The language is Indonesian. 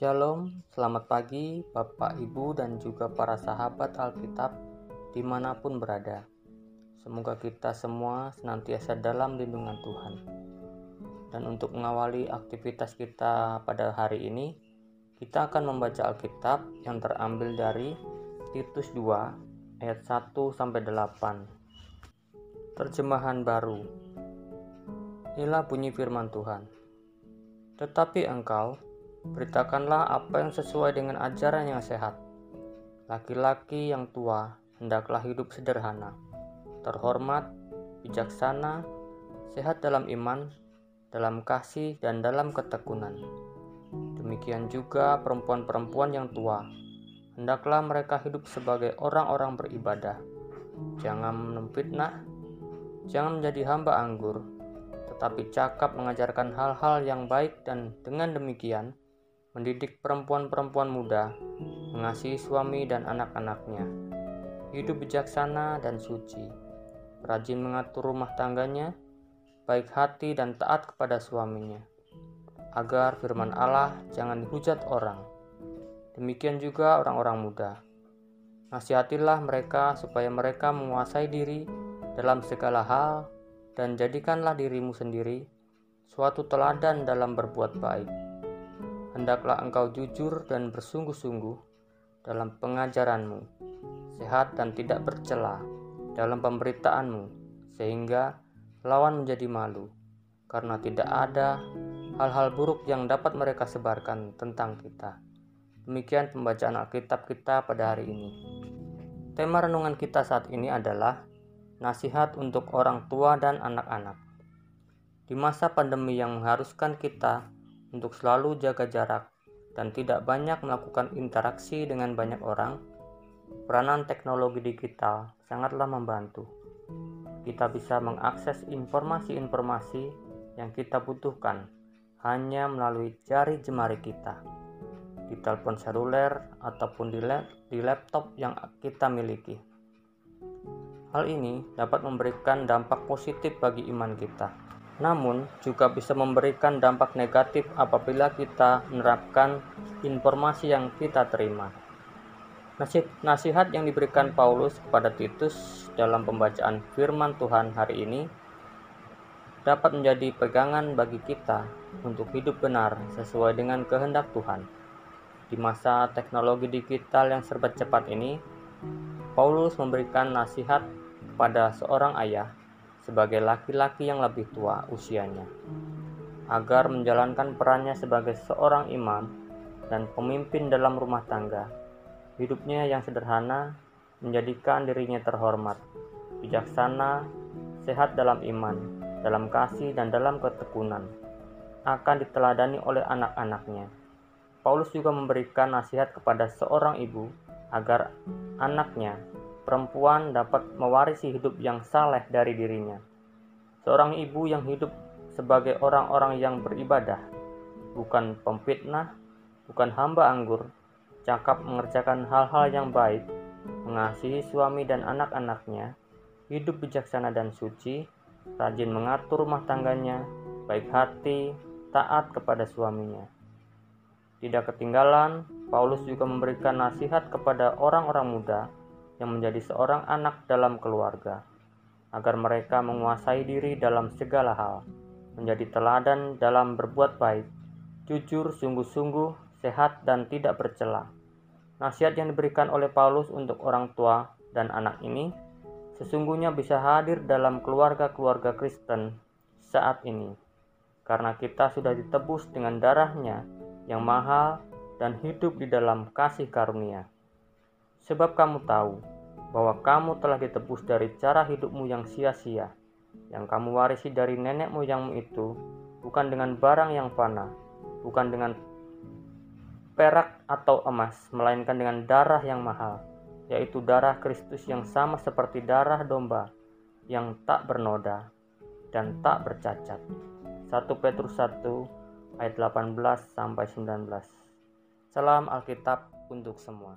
Shalom, selamat pagi Bapak, Ibu, dan juga para sahabat Alkitab di mana pun berada. Semoga kita semua senantiasa dalam lindungan Tuhan. Dan untuk mengawali aktivitas kita pada hari ini, kita akan membaca Alkitab yang terambil dari Titus 2 ayat 1 sampai 8. Terjemahan baru. Inilah bunyi firman Tuhan. Tetapi engkau Beritakanlah apa yang sesuai dengan ajaran yang sehat. Laki-laki yang tua hendaklah hidup sederhana, terhormat, bijaksana, sehat dalam iman, dalam kasih, dan dalam ketekunan. Demikian juga perempuan-perempuan yang tua, hendaklah mereka hidup sebagai orang-orang beribadah. Jangan memfitnah, jangan menjadi hamba anggur, tetapi cakap mengajarkan hal-hal yang baik dan dengan demikian mendidik perempuan-perempuan muda, mengasihi suami dan anak-anaknya, hidup bijaksana dan suci, rajin mengatur rumah tangganya, baik hati dan taat kepada suaminya, agar firman Allah jangan dihujat orang. Demikian juga orang-orang muda. Nasihatilah mereka supaya mereka menguasai diri dalam segala hal dan jadikanlah dirimu sendiri suatu teladan dalam berbuat baik hendaklah engkau jujur dan bersungguh-sungguh dalam pengajaranmu, sehat dan tidak bercela dalam pemberitaanmu, sehingga lawan menjadi malu, karena tidak ada hal-hal buruk yang dapat mereka sebarkan tentang kita. Demikian pembacaan Alkitab kita pada hari ini. Tema renungan kita saat ini adalah nasihat untuk orang tua dan anak-anak. Di masa pandemi yang mengharuskan kita untuk selalu jaga jarak dan tidak banyak melakukan interaksi dengan banyak orang, peranan teknologi digital sangatlah membantu. Kita bisa mengakses informasi-informasi yang kita butuhkan hanya melalui jari jemari kita, di telepon seluler ataupun di laptop yang kita miliki. Hal ini dapat memberikan dampak positif bagi iman kita namun juga bisa memberikan dampak negatif apabila kita menerapkan informasi yang kita terima. Nasihat yang diberikan Paulus kepada Titus dalam pembacaan firman Tuhan hari ini dapat menjadi pegangan bagi kita untuk hidup benar sesuai dengan kehendak Tuhan. Di masa teknologi digital yang serba cepat ini, Paulus memberikan nasihat kepada seorang ayah sebagai laki-laki yang lebih tua usianya, agar menjalankan perannya sebagai seorang imam dan pemimpin dalam rumah tangga. Hidupnya yang sederhana menjadikan dirinya terhormat, bijaksana, sehat dalam iman, dalam kasih, dan dalam ketekunan. Akan diteladani oleh anak-anaknya. Paulus juga memberikan nasihat kepada seorang ibu agar anaknya perempuan dapat mewarisi hidup yang saleh dari dirinya. Seorang ibu yang hidup sebagai orang-orang yang beribadah, bukan pemfitnah, bukan hamba anggur, cakap mengerjakan hal-hal yang baik, mengasihi suami dan anak-anaknya, hidup bijaksana dan suci, rajin mengatur rumah tangganya, baik hati, taat kepada suaminya. Tidak ketinggalan, Paulus juga memberikan nasihat kepada orang-orang muda yang menjadi seorang anak dalam keluarga, agar mereka menguasai diri dalam segala hal, menjadi teladan dalam berbuat baik, jujur, sungguh-sungguh, sehat, dan tidak bercela. Nasihat yang diberikan oleh Paulus untuk orang tua dan anak ini sesungguhnya bisa hadir dalam keluarga-keluarga Kristen saat ini, karena kita sudah ditebus dengan darahnya yang mahal dan hidup di dalam kasih karunia. Sebab kamu tahu bahwa kamu telah ditebus dari cara hidupmu yang sia-sia, yang kamu warisi dari nenek moyangmu itu, bukan dengan barang yang fana, bukan dengan perak atau emas, melainkan dengan darah yang mahal, yaitu darah Kristus yang sama seperti darah domba yang tak bernoda dan tak bercacat. 1 Petrus 1 ayat 18 sampai 19. Salam Alkitab untuk semua.